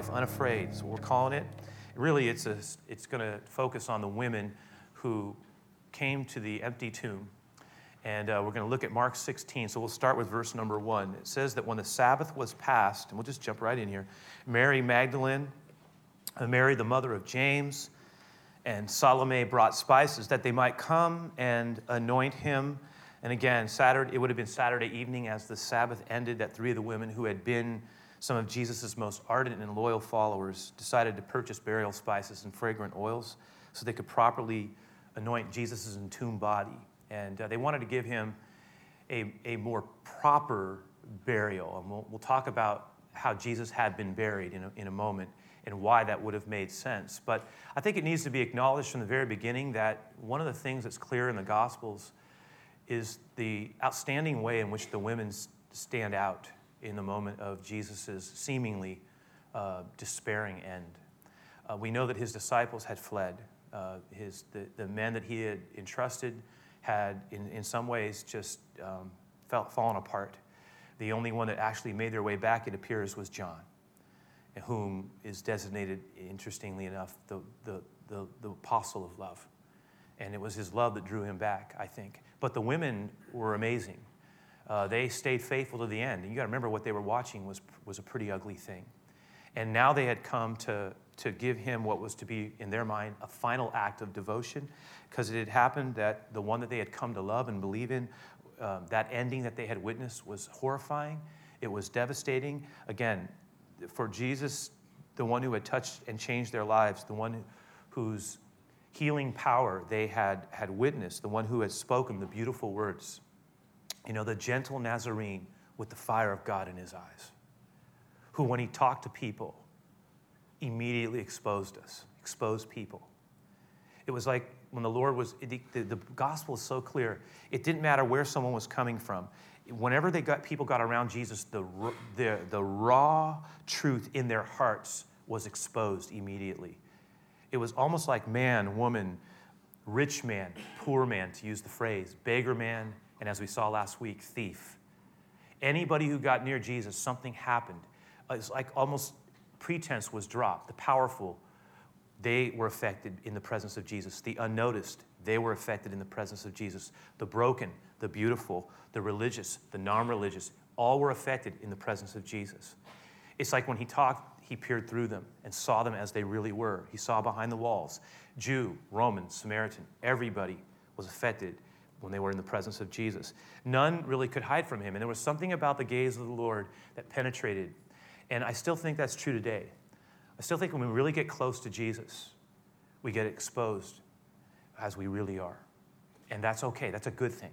life unafraid. So we're calling it. Really, it's, a, it's going to focus on the women who came to the empty tomb. And uh, we're going to look at Mark 16. So we'll start with verse number one. It says that when the Sabbath was passed, and we'll just jump right in here, Mary Magdalene, uh, Mary, the mother of James, and Salome brought spices that they might come and anoint him. And again, Saturday, it would have been Saturday evening as the Sabbath ended that three of the women who had been some of Jesus' most ardent and loyal followers decided to purchase burial spices and fragrant oils so they could properly anoint Jesus' entombed body. And uh, they wanted to give him a, a more proper burial. And we'll, we'll talk about how Jesus had been buried in a, in a moment and why that would have made sense. But I think it needs to be acknowledged from the very beginning that one of the things that's clear in the Gospels is the outstanding way in which the women stand out in the moment of Jesus' seemingly uh, despairing end. Uh, we know that his disciples had fled. Uh, his, the, the men that he had entrusted had, in, in some ways, just um, fell, fallen apart. The only one that actually made their way back, it appears, was John, whom is designated, interestingly enough, the, the, the, the apostle of love. And it was his love that drew him back, I think. But the women were amazing. Uh, they stayed faithful to the end. And you got to remember what they were watching was, was a pretty ugly thing. And now they had come to, to give him what was to be, in their mind, a final act of devotion, because it had happened that the one that they had come to love and believe in, uh, that ending that they had witnessed was horrifying. It was devastating. Again, for Jesus, the one who had touched and changed their lives, the one whose healing power they had, had witnessed, the one who had spoken the beautiful words, you know, the gentle Nazarene with the fire of God in his eyes, who, when he talked to people, immediately exposed us, exposed people. It was like when the Lord was, the, the, the, gospel is so clear. It didn't matter where someone was coming from. Whenever they got, people got around Jesus, the, the, the raw truth in their hearts was exposed immediately. It was almost like man, woman, rich man, poor man, to use the phrase, beggar man, and as we saw last week, thief. Anybody who got near Jesus, something happened. Uh, it's like almost pretense was dropped. The powerful, they were affected in the presence of Jesus. The unnoticed, they were affected in the presence of Jesus. The broken, the beautiful, the religious, the non religious, all were affected in the presence of Jesus. It's like when he talked, he peered through them and saw them as they really were. He saw behind the walls Jew, Roman, Samaritan, everybody was affected when they were in the presence of Jesus. None really could hide from him. And there was something about the gaze of the Lord that penetrated. And I still think that's true today. I still think when we really get close to Jesus, we get exposed as we really are. And that's okay, that's a good thing.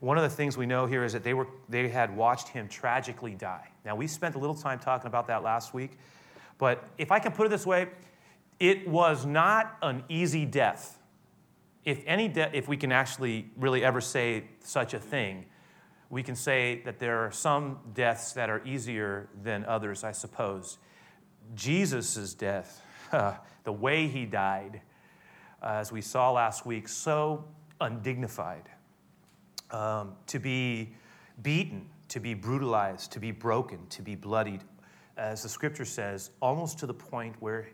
One of the things we know here is that they, were, they had watched him tragically die. Now, we spent a little time talking about that last week, but if I can put it this way, it was not an easy death if any de- if we can actually really ever say such a thing, we can say that there are some deaths that are easier than others, I suppose. Jesus' death, the way he died, uh, as we saw last week, so undignified. Um, to be beaten, to be brutalized, to be broken, to be bloodied, as the scripture says, almost to the point where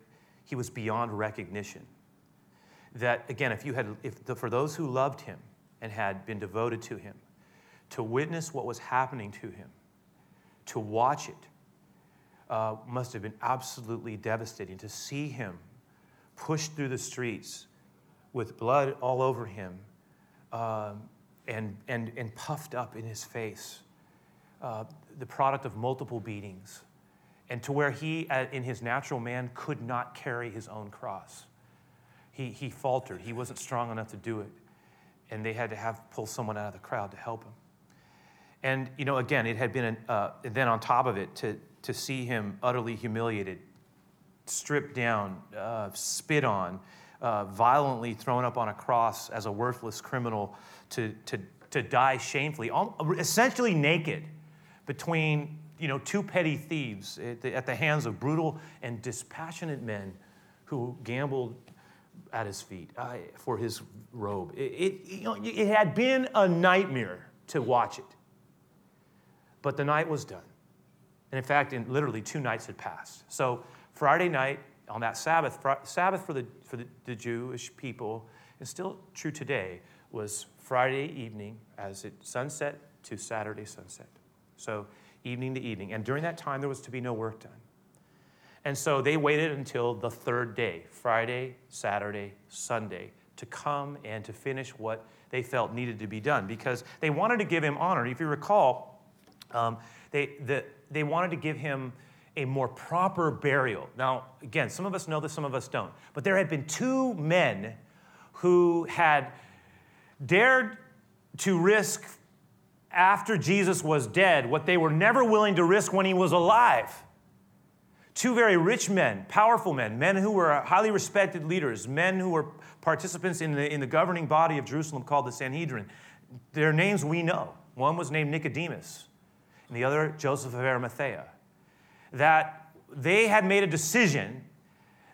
he was beyond recognition that again if you had if the, for those who loved him and had been devoted to him to witness what was happening to him to watch it uh, must have been absolutely devastating to see him pushed through the streets with blood all over him um, and, and, and puffed up in his face uh, the product of multiple beatings and to where he in his natural man could not carry his own cross he, he faltered. He wasn't strong enough to do it. And they had to have pull someone out of the crowd to help him. And, you know, again, it had been, an, uh, then on top of it, to, to see him utterly humiliated, stripped down, uh, spit on, uh, violently thrown up on a cross as a worthless criminal to, to, to die shamefully, essentially naked between you know, two petty thieves at the, at the hands of brutal and dispassionate men who gambled at his feet uh, for his robe. It, it, you know, it had been a nightmare to watch it. But the night was done. And in fact, in literally two nights had passed. So Friday night on that Sabbath, Sabbath for the, for the, the Jewish people, and still true today, was Friday evening as it sunset to Saturday sunset. So evening to evening. And during that time, there was to be no work done. And so they waited until the third day, Friday, Saturday, Sunday, to come and to finish what they felt needed to be done because they wanted to give him honor. If you recall, um, they, the, they wanted to give him a more proper burial. Now, again, some of us know this, some of us don't. But there had been two men who had dared to risk after Jesus was dead what they were never willing to risk when he was alive. Two very rich men, powerful men, men who were highly respected leaders, men who were participants in the, in the governing body of Jerusalem called the Sanhedrin. Their names we know. One was named Nicodemus, and the other Joseph of Arimathea. That they had made a decision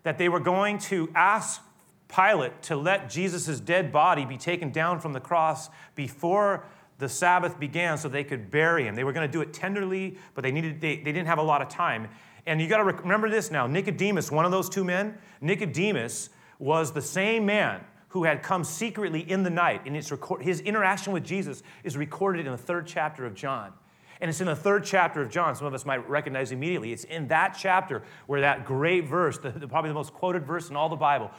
that they were going to ask Pilate to let Jesus' dead body be taken down from the cross before the Sabbath began so they could bury him. They were going to do it tenderly, but they, needed, they, they didn't have a lot of time. And you got to remember this now Nicodemus, one of those two men, Nicodemus was the same man who had come secretly in the night. And it's record, his interaction with Jesus is recorded in the third chapter of John. And it's in the third chapter of John. Some of us might recognize immediately. It's in that chapter where that great verse, the, the, probably the most quoted verse in all the Bible,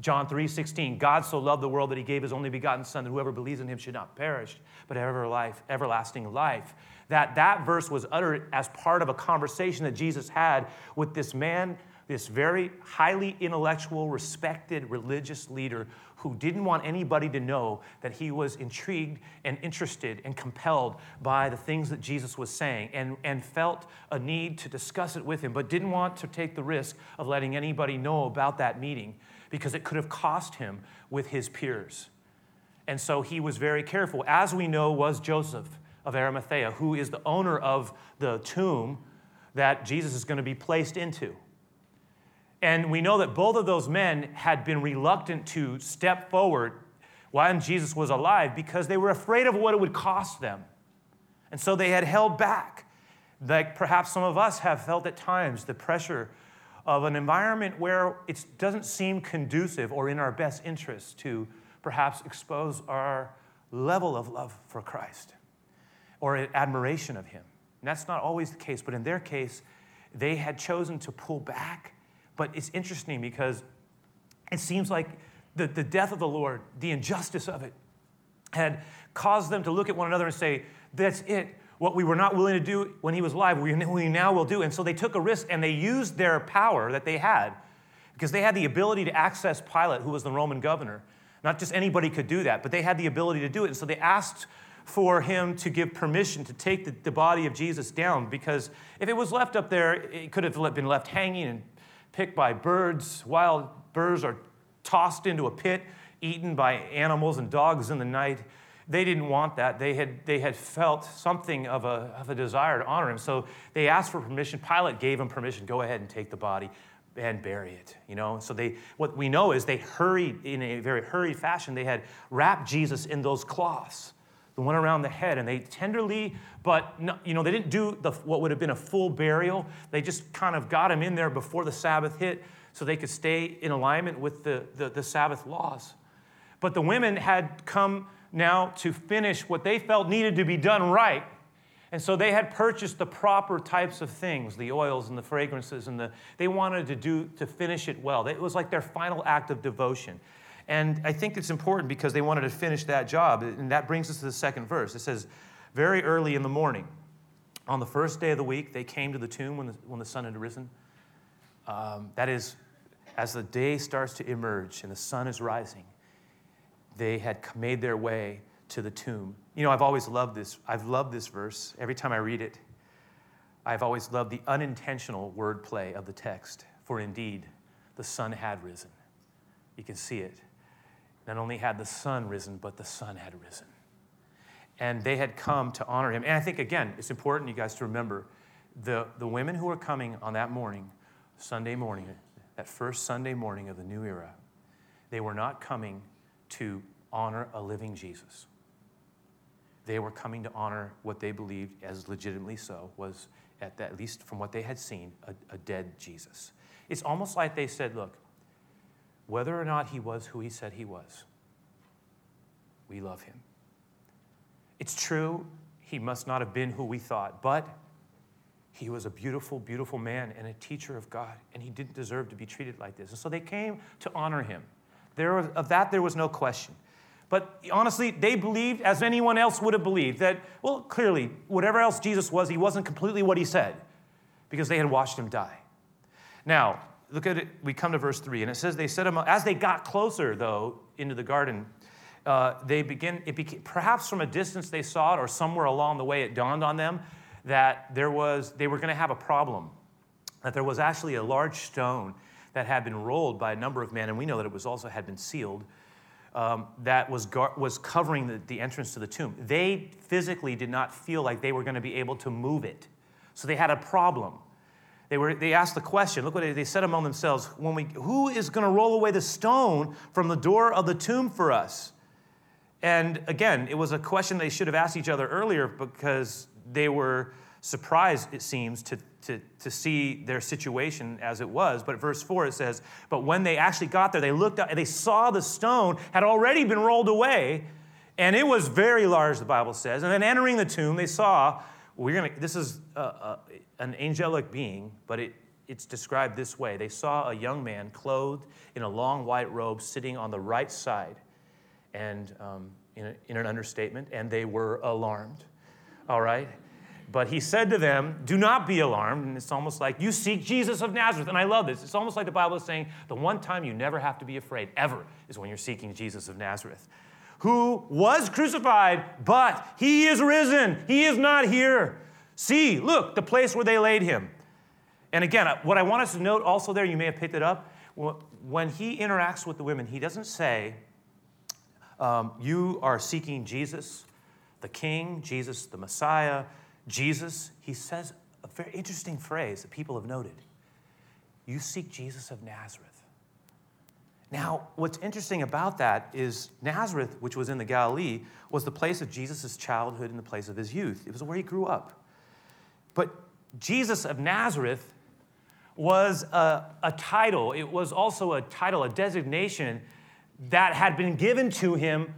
John 3:16, God so loved the world that he gave his only begotten son that whoever believes in him should not perish, but have ever life, everlasting life. That that verse was uttered as part of a conversation that Jesus had with this man, this very highly intellectual, respected religious leader who didn't want anybody to know that he was intrigued and interested and compelled by the things that Jesus was saying and, and felt a need to discuss it with him, but didn't want to take the risk of letting anybody know about that meeting because it could have cost him with his peers. And so he was very careful, as we know was Joseph of Arimathea, who is the owner of the tomb that Jesus is going to be placed into. And we know that both of those men had been reluctant to step forward while Jesus was alive because they were afraid of what it would cost them. And so they had held back. Like perhaps some of us have felt at times the pressure of an environment where it doesn't seem conducive or in our best interest to perhaps expose our level of love for Christ or admiration of Him. And that's not always the case, but in their case, they had chosen to pull back. But it's interesting because it seems like the, the death of the Lord, the injustice of it, had caused them to look at one another and say, That's it what we were not willing to do when he was alive, we, we now will do. And so they took a risk and they used their power that they had because they had the ability to access Pilate, who was the Roman governor. Not just anybody could do that, but they had the ability to do it. And so they asked for him to give permission to take the, the body of Jesus down because if it was left up there, it could have been left hanging and picked by birds. Wild birds are tossed into a pit, eaten by animals and dogs in the night. They didn't want that. They had, they had felt something of a, of a desire to honor him. So they asked for permission. Pilate gave him permission. Go ahead and take the body and bury it. You know, so they what we know is they hurried in a very hurried fashion. They had wrapped Jesus in those cloths, the one around the head, and they tenderly, but you know, they didn't do the, what would have been a full burial. They just kind of got him in there before the Sabbath hit, so they could stay in alignment with the, the, the Sabbath laws. But the women had come now to finish what they felt needed to be done right. And so they had purchased the proper types of things, the oils and the fragrances, and the, they wanted to do to finish it well. It was like their final act of devotion. And I think it's important because they wanted to finish that job. And that brings us to the second verse. It says, Very early in the morning, on the first day of the week, they came to the tomb when the, when the sun had risen. Um, that is, as the day starts to emerge and the sun is rising, they had made their way to the tomb. You know, I've always loved this. I've loved this verse. Every time I read it, I've always loved the unintentional wordplay of the text. For indeed, the sun had risen. You can see it. Not only had the sun risen, but the sun had risen. And they had come to honor him. And I think, again, it's important, you guys, to remember the, the women who were coming on that morning, Sunday morning, that first Sunday morning of the new era, they were not coming to honor a living Jesus. They were coming to honor what they believed, as legitimately so, was at, at least from what they had seen, a, a dead Jesus. It's almost like they said, look, whether or not he was who he said he was, we love him. It's true, he must not have been who we thought, but he was a beautiful, beautiful man and a teacher of God, and he didn't deserve to be treated like this. And so they came to honor him. There of that, there was no question. But honestly, they believed, as anyone else would have believed, that, well, clearly, whatever else Jesus was, he wasn't completely what he said because they had watched him die. Now, look at it. We come to verse 3, and it says, They said, as they got closer, though, into the garden, uh, they begin, it became, perhaps from a distance they saw it, or somewhere along the way it dawned on them that there was, they were going to have a problem, that there was actually a large stone that had been rolled by a number of men, and we know that it was also had been sealed, um, that was, gar- was covering the, the entrance to the tomb. They physically did not feel like they were going to be able to move it. So they had a problem. They, were, they asked the question look what they, they said among themselves when we, who is going to roll away the stone from the door of the tomb for us? And again it was a question they should have asked each other earlier because they were surprised it seems to, to, to see their situation as it was. But verse 4 it says but when they actually got there they looked up and they saw the stone had already been rolled away and it was very large the bible says. And then entering the tomb they saw we're to this is a, a, an angelic being, but it, it's described this way. They saw a young man clothed in a long white robe sitting on the right side, and um, in, a, in an understatement, and they were alarmed. All right? But he said to them, Do not be alarmed. And it's almost like, You seek Jesus of Nazareth. And I love this. It's almost like the Bible is saying, The one time you never have to be afraid, ever, is when you're seeking Jesus of Nazareth, who was crucified, but he is risen. He is not here. See, look, the place where they laid him. And again, what I want us to note also there, you may have picked it up, when he interacts with the women, he doesn't say, um, You are seeking Jesus, the King, Jesus, the Messiah, Jesus. He says a very interesting phrase that people have noted You seek Jesus of Nazareth. Now, what's interesting about that is Nazareth, which was in the Galilee, was the place of Jesus' childhood and the place of his youth. It was where he grew up. But Jesus of Nazareth was a, a, title, it was also a title, a designation that had been given to him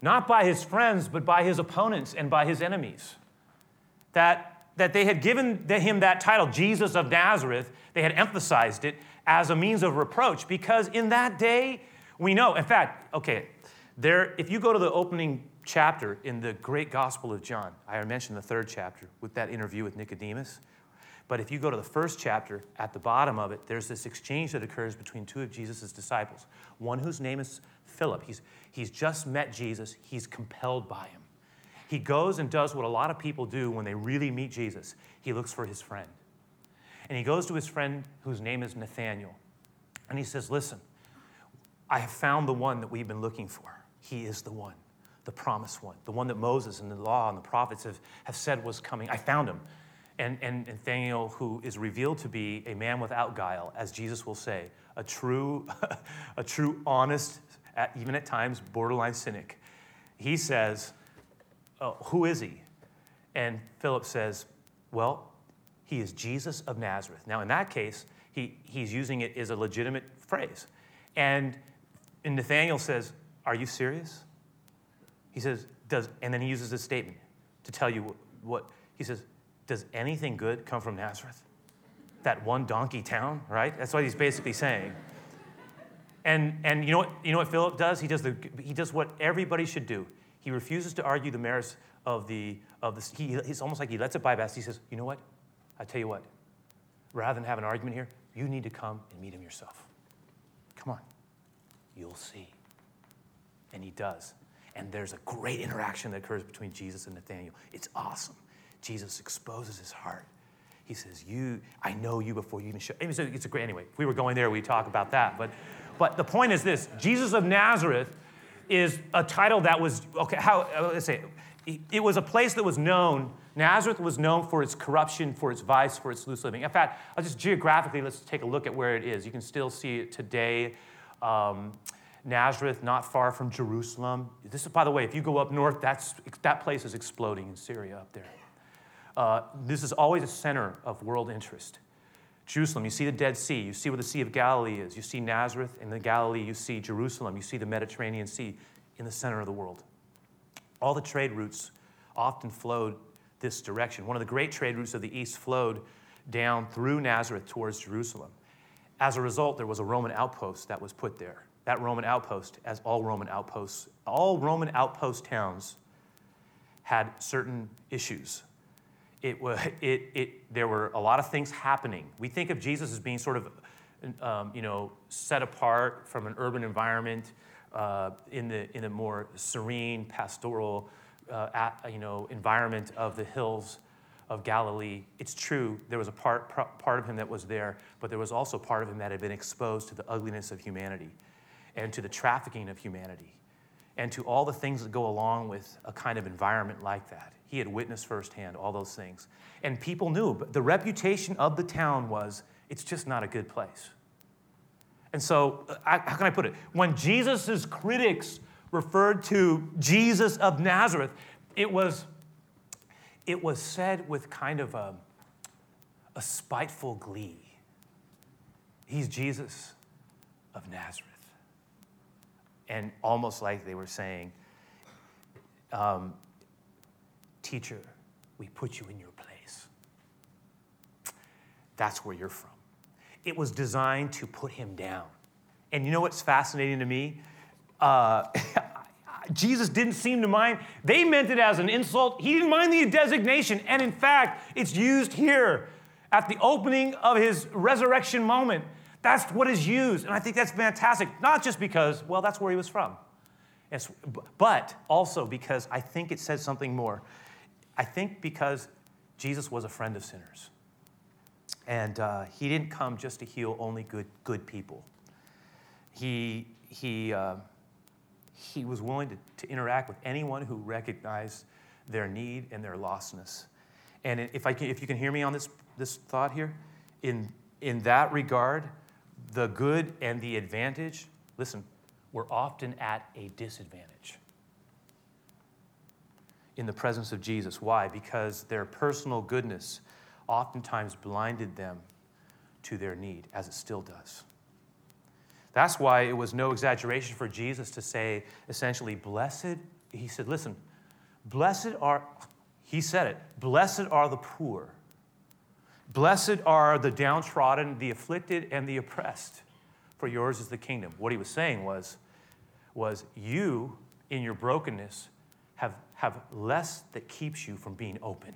not by his friends, but by his opponents and by his enemies. That, that they had given him that title, Jesus of Nazareth, they had emphasized it as a means of reproach because in that day, we know, in fact, okay, there, if you go to the opening chapter in the great Gospel of John. I mentioned the third chapter with that interview with Nicodemus. But if you go to the first chapter, at the bottom of it, there's this exchange that occurs between two of Jesus' disciples. One whose name is Philip. He's, he's just met Jesus, he's compelled by him. He goes and does what a lot of people do when they really meet Jesus he looks for his friend. And he goes to his friend whose name is Nathaniel. And he says, Listen, I have found the one that we've been looking for. He is the one the promised one, the one that Moses and the law and the prophets have, have said was coming. I found him. And, and Nathaniel, who is revealed to be a man without guile, as Jesus will say, a true, a true honest, even at times borderline cynic, he says, oh, Who is he? And Philip says, Well, he is Jesus of Nazareth. Now, in that case, he, he's using it as a legitimate phrase. And, and Nathaniel says, Are you serious? He says, does, and then he uses this statement to tell you what, what, he says, does anything good come from Nazareth? That one donkey town, right? That's what he's basically saying. And, and you, know what, you know what Philip does? He does, the, he does what everybody should do. He refuses to argue the merits of the, of the he, he's almost like he lets it bypass. He says, you know what? I tell you what, rather than have an argument here, you need to come and meet him yourself. Come on. You'll see. And he does. And there's a great interaction that occurs between Jesus and Nathaniel. It's awesome. Jesus exposes his heart. He says, You, I know you before you even show. It's a, it's a great, anyway, if we were going there, we'd talk about that. But, but the point is this Jesus of Nazareth is a title that was, okay, how, uh, let's say, it was a place that was known. Nazareth was known for its corruption, for its vice, for its loose living. In fact, I'll just geographically, let's take a look at where it is. You can still see it today. Um, Nazareth, not far from Jerusalem. This is, by the way, if you go up north, that's, that place is exploding in Syria up there. Uh, this is always a center of world interest. Jerusalem, you see the Dead Sea, you see where the Sea of Galilee is, you see Nazareth in the Galilee, you see Jerusalem, you see the Mediterranean Sea in the center of the world. All the trade routes often flowed this direction. One of the great trade routes of the East flowed down through Nazareth towards Jerusalem. As a result, there was a Roman outpost that was put there. That Roman outpost, as all Roman outposts, all Roman outpost towns had certain issues. It, it, it, there were a lot of things happening. We think of Jesus as being sort of, um, you know, set apart from an urban environment uh, in, the, in a more serene, pastoral, uh, at, you know, environment of the hills of Galilee. It's true, there was a part, part of him that was there, but there was also part of him that had been exposed to the ugliness of humanity and to the trafficking of humanity and to all the things that go along with a kind of environment like that. He had witnessed firsthand all those things. And people knew, but the reputation of the town was it's just not a good place. And so, uh, how can I put it? When Jesus' critics referred to Jesus of Nazareth, it was, it was said with kind of a, a spiteful glee. He's Jesus of Nazareth. And almost like they were saying, um, Teacher, we put you in your place. That's where you're from. It was designed to put him down. And you know what's fascinating to me? Uh, Jesus didn't seem to mind. They meant it as an insult. He didn't mind the designation. And in fact, it's used here at the opening of his resurrection moment. That's what is used. And I think that's fantastic, not just because, well, that's where he was from, it's, but also because I think it says something more. I think because Jesus was a friend of sinners. And uh, he didn't come just to heal only good, good people. He, he, uh, he was willing to, to interact with anyone who recognized their need and their lostness. And if, I can, if you can hear me on this, this thought here, in, in that regard, the good and the advantage, listen, we're often at a disadvantage in the presence of Jesus. Why? Because their personal goodness oftentimes blinded them to their need, as it still does. That's why it was no exaggeration for Jesus to say, essentially, blessed, he said, listen, blessed are, he said it, blessed are the poor. Blessed are the downtrodden, the afflicted, and the oppressed, for yours is the kingdom. What he was saying was, was you, in your brokenness, have, have less that keeps you from being open.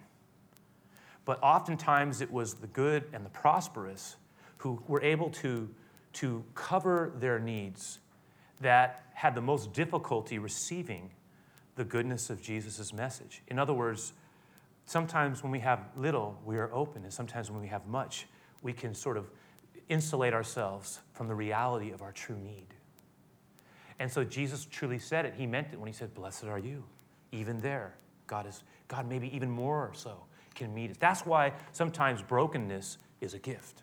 But oftentimes it was the good and the prosperous who were able to, to cover their needs that had the most difficulty receiving the goodness of Jesus' message. In other words, sometimes when we have little, we are open, and sometimes when we have much, we can sort of insulate ourselves from the reality of our true need. And so Jesus truly said it. He meant it when he said, Blessed are you even there. God is, God maybe even more so can meet us. That's why sometimes brokenness is a gift.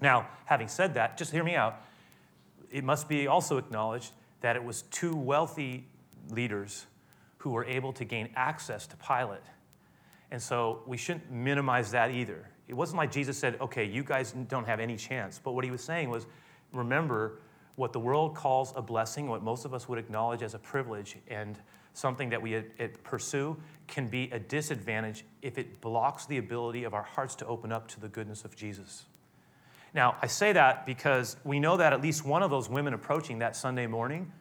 Now, having said that, just hear me out. It must be also acknowledged that it was two wealthy leaders who were able to gain access to Pilate. And so we shouldn't minimize that either. It wasn't like Jesus said, okay, you guys don't have any chance. But what he was saying was, remember what the world calls a blessing, what most of us would acknowledge as a privilege, and something that we pursue can be a disadvantage if it blocks the ability of our hearts to open up to the goodness of Jesus. Now, I say that because we know that at least one of those women approaching that Sunday morning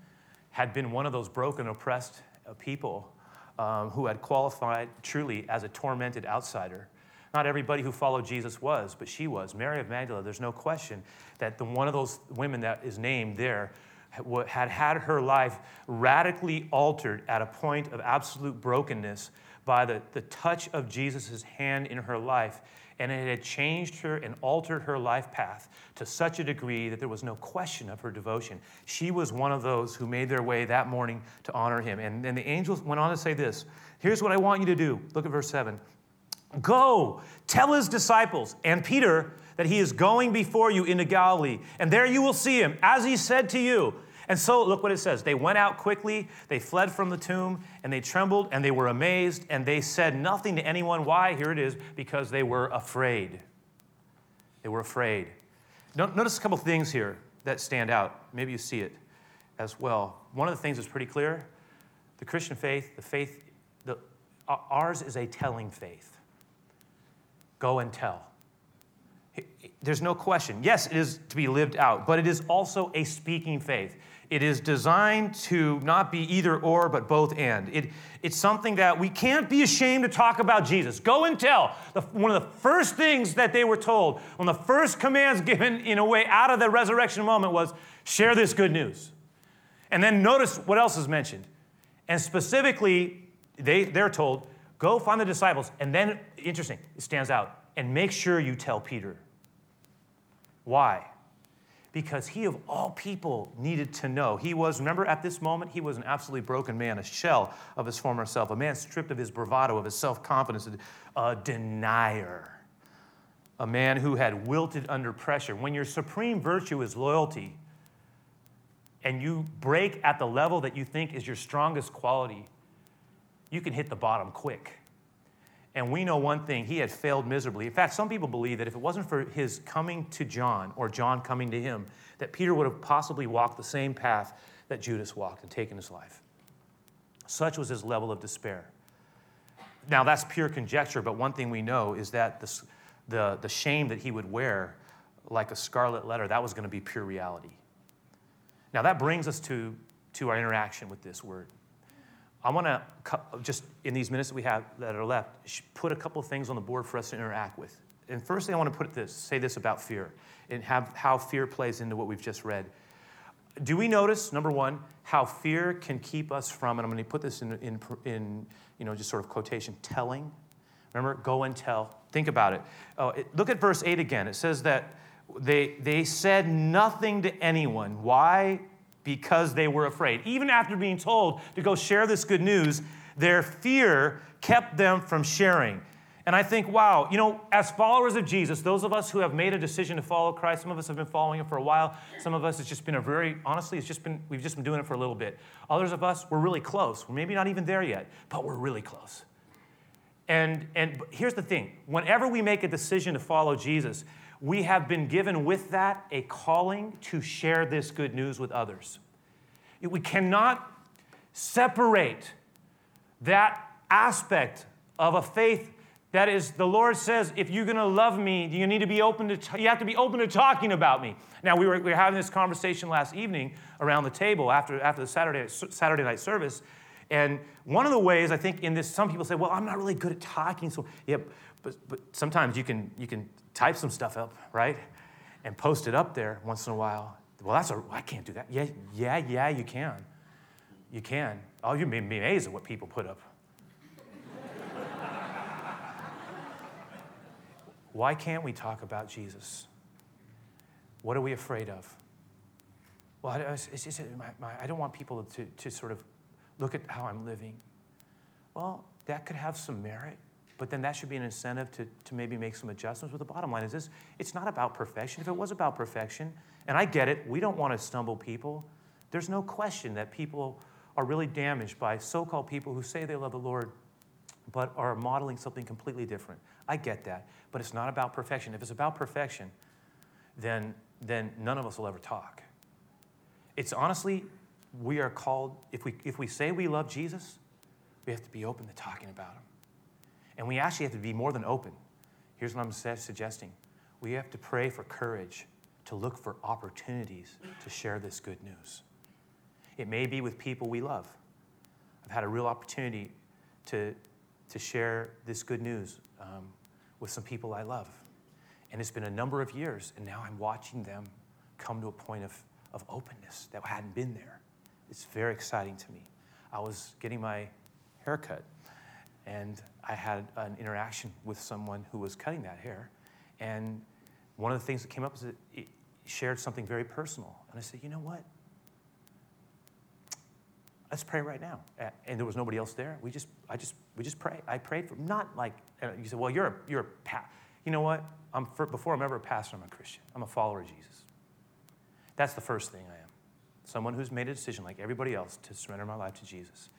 had been one of those broken, oppressed uh, people um, who had qualified truly as a tormented outsider. Not everybody who followed Jesus was, but she was. Mary of Magdala, there's no question that the, one of those women that is named there had had her life radically altered at a point of absolute brokenness by the, the touch of Jesus' hand in her life. And it had changed her and altered her life path to such a degree that there was no question of her devotion. She was one of those who made their way that morning to honor him. And then the angels went on to say this Here's what I want you to do. Look at verse 7. Go, tell his disciples and Peter that he is going before you into Galilee, and there you will see him, as he said to you. And so, look what it says. They went out quickly, they fled from the tomb, and they trembled, and they were amazed, and they said nothing to anyone. Why? Here it is because they were afraid. They were afraid. Notice a couple things here that stand out. Maybe you see it as well. One of the things that's pretty clear the Christian faith, the faith, the, ours is a telling faith. Go and tell. There's no question. Yes, it is to be lived out, but it is also a speaking faith. It is designed to not be either or, but both and. It, it's something that we can't be ashamed to talk about Jesus. Go and tell. The, one of the first things that they were told, one of the first commands given in a way out of the resurrection moment was share this good news. And then notice what else is mentioned. And specifically, they, they're told, go find the disciples. And then, interesting, it stands out, and make sure you tell Peter. Why? Because he, of all people, needed to know. He was, remember, at this moment, he was an absolutely broken man, a shell of his former self, a man stripped of his bravado, of his self confidence, a denier, a man who had wilted under pressure. When your supreme virtue is loyalty, and you break at the level that you think is your strongest quality, you can hit the bottom quick. And we know one thing, he had failed miserably. In fact, some people believe that if it wasn't for his coming to John or John coming to him, that Peter would have possibly walked the same path that Judas walked and taken his life. Such was his level of despair. Now, that's pure conjecture, but one thing we know is that the, the, shame that he would wear, like a scarlet letter, that was going to be pure reality. Now, that brings us to, to our interaction with this word. I want to just in these minutes that we have that are left, put a couple of things on the board for us to interact with. And firstly, I want to put this, say this about fear and have, how fear plays into what we've just read. Do we notice, number one, how fear can keep us from, and I'm going to put this in, in, in you know, just sort of quotation, telling. Remember, go and tell. Think about it. Oh, it. Look at verse 8 again. It says that they, they said nothing to anyone. Why? Because they were afraid. Even after being told to go share this good news, their fear kept them from sharing. And I think, wow, you know, as followers of Jesus, those of us who have made a decision to follow Christ, some of us have been following him for a while. Some of us, it's just been a very, honestly, it's just been, we've just been doing it for a little bit. Others of us, we're really close. We're maybe not even there yet, but we're really close. And, and here's the thing whenever we make a decision to follow Jesus, we have been given with that a calling to share this good news with others. We cannot separate that aspect of a faith that is the lord says if you're going to love me you need to be open to you have to be open to talking about me now we were, we were having this conversation last evening around the table after, after the saturday, saturday night service and one of the ways i think in this some people say well i'm not really good at talking so yeah but, but sometimes you can you can type some stuff up, right? And post it up there once in a while. Well, that's a, I can't do that. Yeah, yeah, yeah, you can. You can. Oh, you'd be amazed at what people put up. Why can't we talk about Jesus? What are we afraid of? Well, it's, uh, my, I don't want people to, to sort of look at how I'm living. Well, that could have some merit but then that should be an incentive to, to maybe make some adjustments. But the bottom line is this it's not about perfection. If it was about perfection, and I get it, we don't want to stumble people. There's no question that people are really damaged by so called people who say they love the Lord but are modeling something completely different. I get that. But it's not about perfection. If it's about perfection, then, then none of us will ever talk. It's honestly, we are called, if we, if we say we love Jesus, we have to be open to talking about him. And we actually have to be more than open. Here's what I'm suggesting we have to pray for courage to look for opportunities to share this good news. It may be with people we love. I've had a real opportunity to, to share this good news um, with some people I love. And it's been a number of years, and now I'm watching them come to a point of, of openness that hadn't been there. It's very exciting to me. I was getting my haircut and I had an interaction with someone who was cutting that hair. And one of the things that came up is that it shared something very personal. And I said, you know what? Let's pray right now. And there was nobody else there. We just, I just, we just pray. I prayed for, not like, uh, you said, well, you're a, you're a, pa-. you know what? I'm, for, before I'm ever a pastor, I'm a Christian. I'm a follower of Jesus. That's the first thing I am. someone who's made a decision like everybody else to surrender my life to Jesus,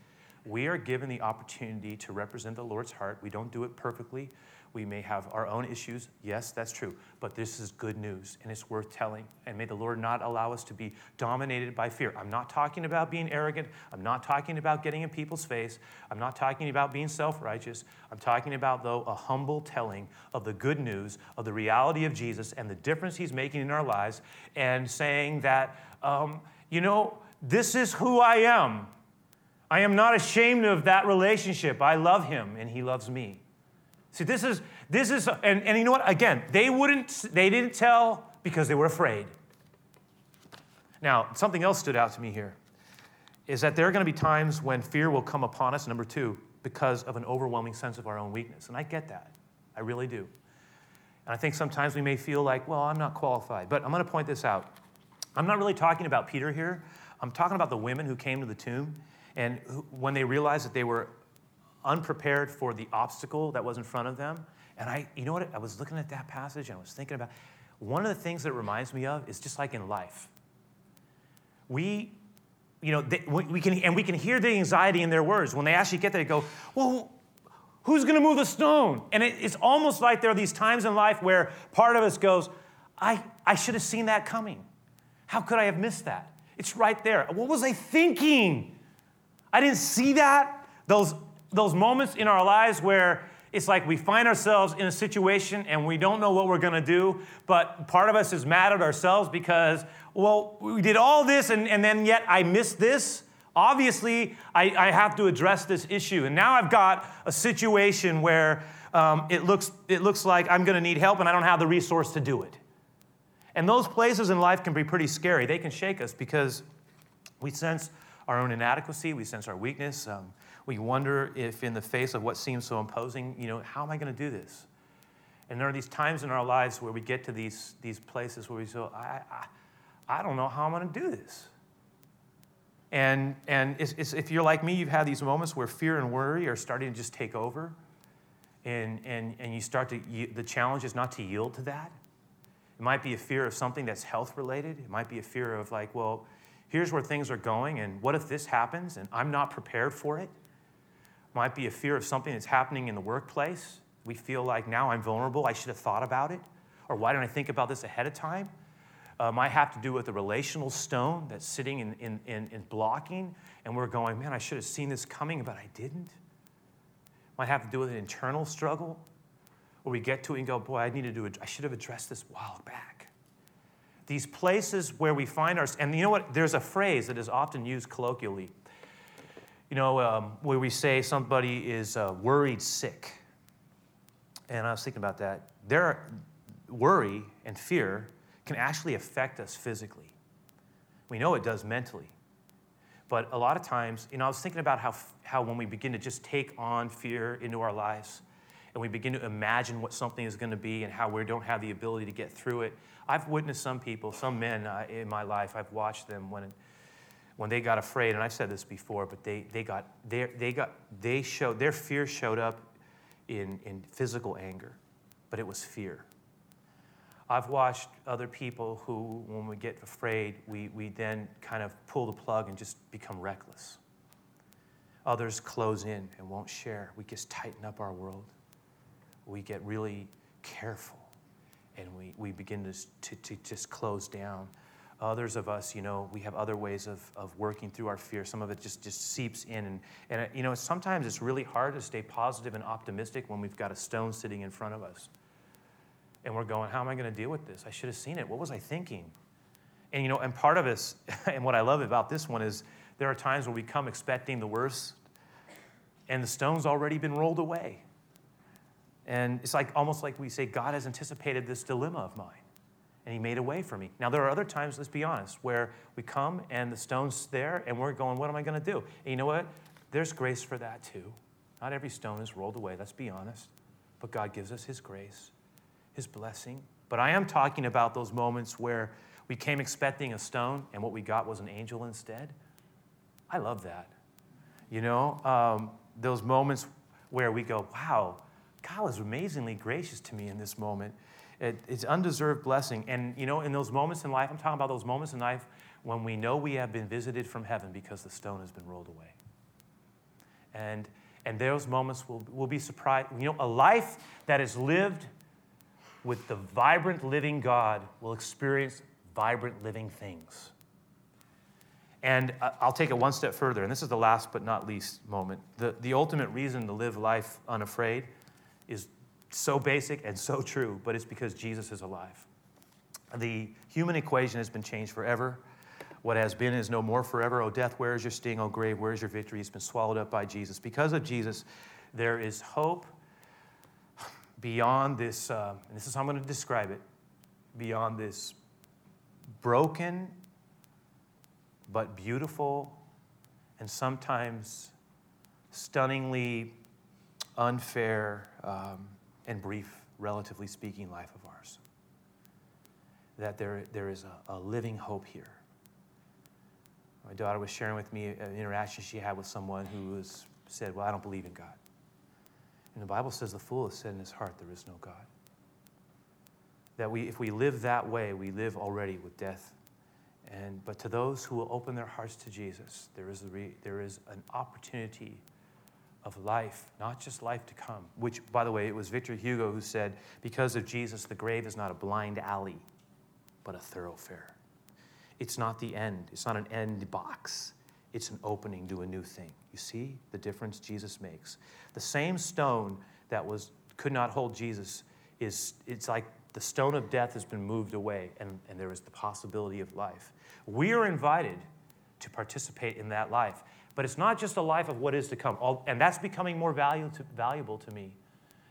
we are given the opportunity to represent the Lord's heart. We don't do it perfectly. We may have our own issues. Yes, that's true. But this is good news and it's worth telling. And may the Lord not allow us to be dominated by fear. I'm not talking about being arrogant. I'm not talking about getting in people's face. I'm not talking about being self righteous. I'm talking about, though, a humble telling of the good news, of the reality of Jesus and the difference he's making in our lives, and saying that, um, you know, this is who I am. I am not ashamed of that relationship. I love him and he loves me. See, this is, this is, and, and you know what? Again, they wouldn't, they didn't tell because they were afraid. Now, something else stood out to me here is that there are going to be times when fear will come upon us, number two, because of an overwhelming sense of our own weakness. And I get that. I really do. And I think sometimes we may feel like, well, I'm not qualified. But I'm going to point this out. I'm not really talking about Peter here. I'm talking about the women who came to the tomb and when they realized that they were unprepared for the obstacle that was in front of them. And I, you know what? I was looking at that passage and I was thinking about one of the things that it reminds me of is just like in life. We, you know, they, we can, and we can hear the anxiety in their words. When they actually get there, they go, well, who's going to move the stone? And it, it's almost like there are these times in life where part of us goes, I, I should have seen that coming. How could I have missed that? It's right there. What was I thinking? I didn't see that. Those those moments in our lives where it's like we find ourselves in a situation and we don't know what we're going to do, but part of us is mad at ourselves because, well, we did all this and, and then yet I missed this. Obviously, I, I have to address this issue. And now I've got a situation where um, it, looks, it looks like I'm going to need help and I don't have the resource to do it. And those places in life can be pretty scary. They can shake us because we sense our own inadequacy, we sense our weakness. Um, we wonder if, in the face of what seems so imposing, you know, how am I going to do this? And there are these times in our lives where we get to these, these places where we say, I, I, I don't know how I'm going to do this. And, and it's, it's, if you're like me, you've had these moments where fear and worry are starting to just take over. And, and, and you start to, you, the challenge is not to yield to that. It might be a fear of something that's health related. It might be a fear of, like, well, here's where things are going, and what if this happens and I'm not prepared for it? might be a fear of something that's happening in the workplace. We feel like now I'm vulnerable, I should have thought about it. Or why didn't I think about this ahead of time? Um, might have to do with a relational stone that's sitting in, in, in, in blocking, and we're going, man, I should have seen this coming, but I didn't. Might have to do with an internal struggle where we get to it and go, boy, I needed to, I should have addressed this while back. These places where we find ourselves, and you know what? There's a phrase that is often used colloquially you know, um, where we say somebody is uh, worried sick. And I was thinking about that. Their worry and fear can actually affect us physically. We know it does mentally. But a lot of times, you know, I was thinking about how, how when we begin to just take on fear into our lives and we begin to imagine what something is going to be and how we don't have the ability to get through it. I've witnessed some people, some men uh, in my life, I've watched them when when they got afraid, and I've said this before, but they, they got, they, they got, they showed, their fear showed up in, in physical anger, but it was fear. I've watched other people who, when we get afraid, we, we then kind of pull the plug and just become reckless. Others close in and won't share. We just tighten up our world. We get really careful and we, we begin to, to, to just close down. Others of us, you know, we have other ways of, of working through our fear. Some of it just, just seeps in. And, and, uh, you know, sometimes it's really hard to stay positive and optimistic when we've got a stone sitting in front of us. And we're going, how am I going to deal with this? I should have seen it. What was I thinking? And, you know, and part of us, and what I love about this one is there are times where we come expecting the worst, and the stone's already been rolled away. And it's like almost like we say, God has anticipated this dilemma of mine and he made a way for me. Now, there are other times, let's be honest, where we come and the stone's there and we're going, what am I going to do? And you know what? There's grace for that too. Not every stone is rolled away, let's be honest. But God gives us his grace, his blessing. But I am talking about those moments where we came expecting a stone and what we got was an angel instead. I love that. You know, um, those moments where we go, wow, God was amazingly gracious to me in this moment. It, it's undeserved blessing. And, you know, in those moments in life, I'm talking about those moments in life when we know we have been visited from heaven because the stone has been rolled away. And, and those moments will, will be surprised. You know, a life that is lived with the vibrant living God will experience vibrant living things. And I'll take it one step further, and this is the last but not least moment. The, the ultimate reason to live life unafraid so basic and so true, but it's because Jesus is alive. The human equation has been changed forever. What has been is no more forever. O death, where is your sting? O grave, where is your victory? It's been swallowed up by Jesus. Because of Jesus, there is hope beyond this, uh, and this is how I'm going to describe it, beyond this broken but beautiful and sometimes stunningly unfair um, and brief, relatively speaking, life of ours. That there, there is a, a living hope here. My daughter was sharing with me an interaction she had with someone who was, said, Well, I don't believe in God. And the Bible says the fool has said in his heart, There is no God. That we, if we live that way, we live already with death and, but to those who will open their hearts to Jesus, there is, re, there is an opportunity of life, not just life to come. Which, by the way, it was Victor Hugo who said, because of Jesus, the grave is not a blind alley, but a thoroughfare. It's not the end, it's not an end box, it's an opening to a new thing. You see the difference Jesus makes. The same stone that was, could not hold Jesus is, it's like the stone of death has been moved away, and, and there is the possibility of life. We are invited to participate in that life. But it's not just a life of what is to come, and that's becoming more valuable to me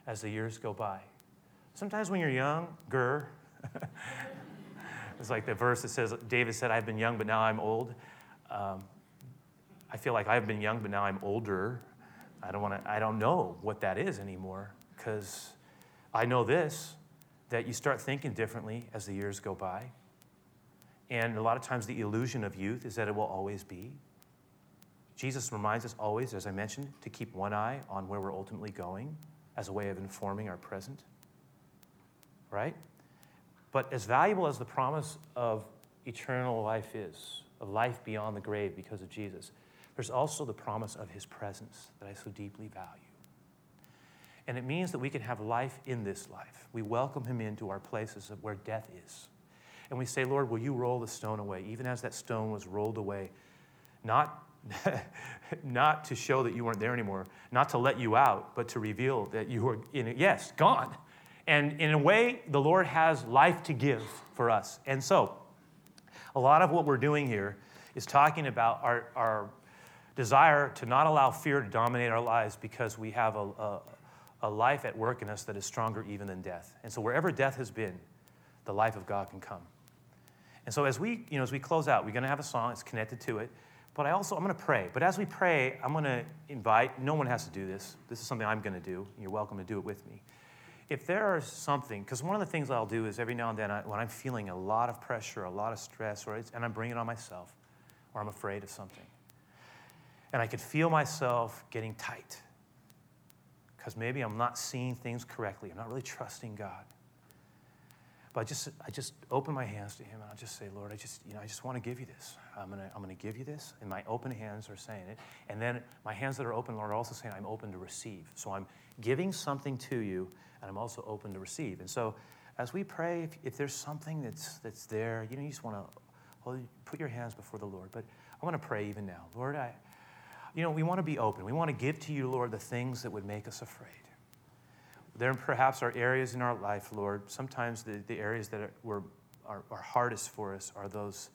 as the years go by. Sometimes when you're younger, it's like the verse that says, David said, I've been young, but now I'm old. Um, I feel like I've been young, but now I'm older. I don't want to, I don't know what that is anymore because I know this that you start thinking differently as the years go by. And a lot of times, the illusion of youth is that it will always be. Jesus reminds us always, as I mentioned, to keep one eye on where we're ultimately going as a way of informing our present. Right? But as valuable as the promise of eternal life is, of life beyond the grave because of Jesus, there's also the promise of his presence that I so deeply value. And it means that we can have life in this life. We welcome him into our places of where death is. And we say, Lord, will you roll the stone away? Even as that stone was rolled away, not, not to show that you weren't there anymore, not to let you out, but to reveal that you were in. Yes, gone. And in a way, the Lord has life to give for us. And so, a lot of what we're doing here is talking about our, our desire to not allow fear to dominate our lives because we have a, a a life at work in us that is stronger even than death. And so wherever death has been, the life of God can come. And so as we, you know, as we close out, we're going to have a song. It's connected to it. But I also, I'm going to pray. But as we pray, I'm going to invite, no one has to do this. This is something I'm going to do. You're welcome to do it with me. If there is something, because one of the things I'll do is every now and then I, when I'm feeling a lot of pressure, a lot of stress, or and I'm bringing it on myself, or I'm afraid of something, and I could feel myself getting tight because maybe I'm not seeing things correctly. I'm not really trusting God. But I just, I just open my hands to Him and I just say, Lord, I just, you know, I just want to give you this. I'm gonna, I'm gonna give you this. And my open hands are saying it. And then my hands that are open, Lord, are also saying I'm open to receive. So I'm giving something to you, and I'm also open to receive. And so as we pray, if, if there's something that's that's there, you know, you just want to put your hands before the Lord. But I want to pray even now, Lord. I you know, we want to be open. We want to give to you, Lord, the things that would make us afraid. There perhaps are areas in our life, Lord, sometimes the, the areas that are, were, are, are hardest for us are those,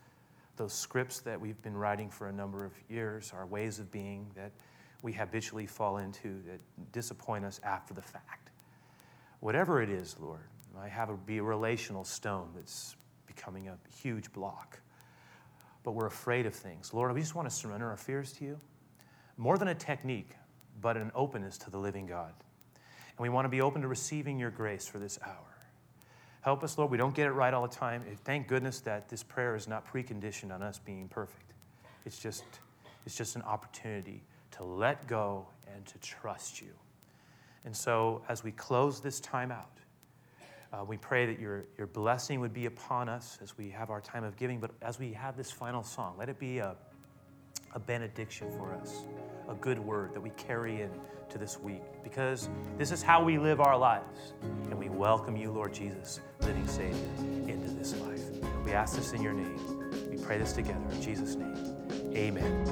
those scripts that we've been writing for a number of years, our ways of being that we habitually fall into that disappoint us after the fact. Whatever it is, Lord, I have be a relational stone that's becoming a huge block. But we're afraid of things. Lord, we just want to surrender our fears to you more than a technique, but an openness to the living God. And we want to be open to receiving your grace for this hour. Help us, Lord. We don't get it right all the time. Thank goodness that this prayer is not preconditioned on us being perfect. It's just, it's just an opportunity to let go and to trust you. And so, as we close this time out, Uh, we pray that your, your blessing would be upon us as we have our time of giving, but as we have this final song, let it be a, a benediction for us, a good word that we carry in to this week, because this is how we live our lives. And we welcome you, Lord Jesus, living Savior, into this life. We ask this in your name. We pray this together in Jesus' name. Amen.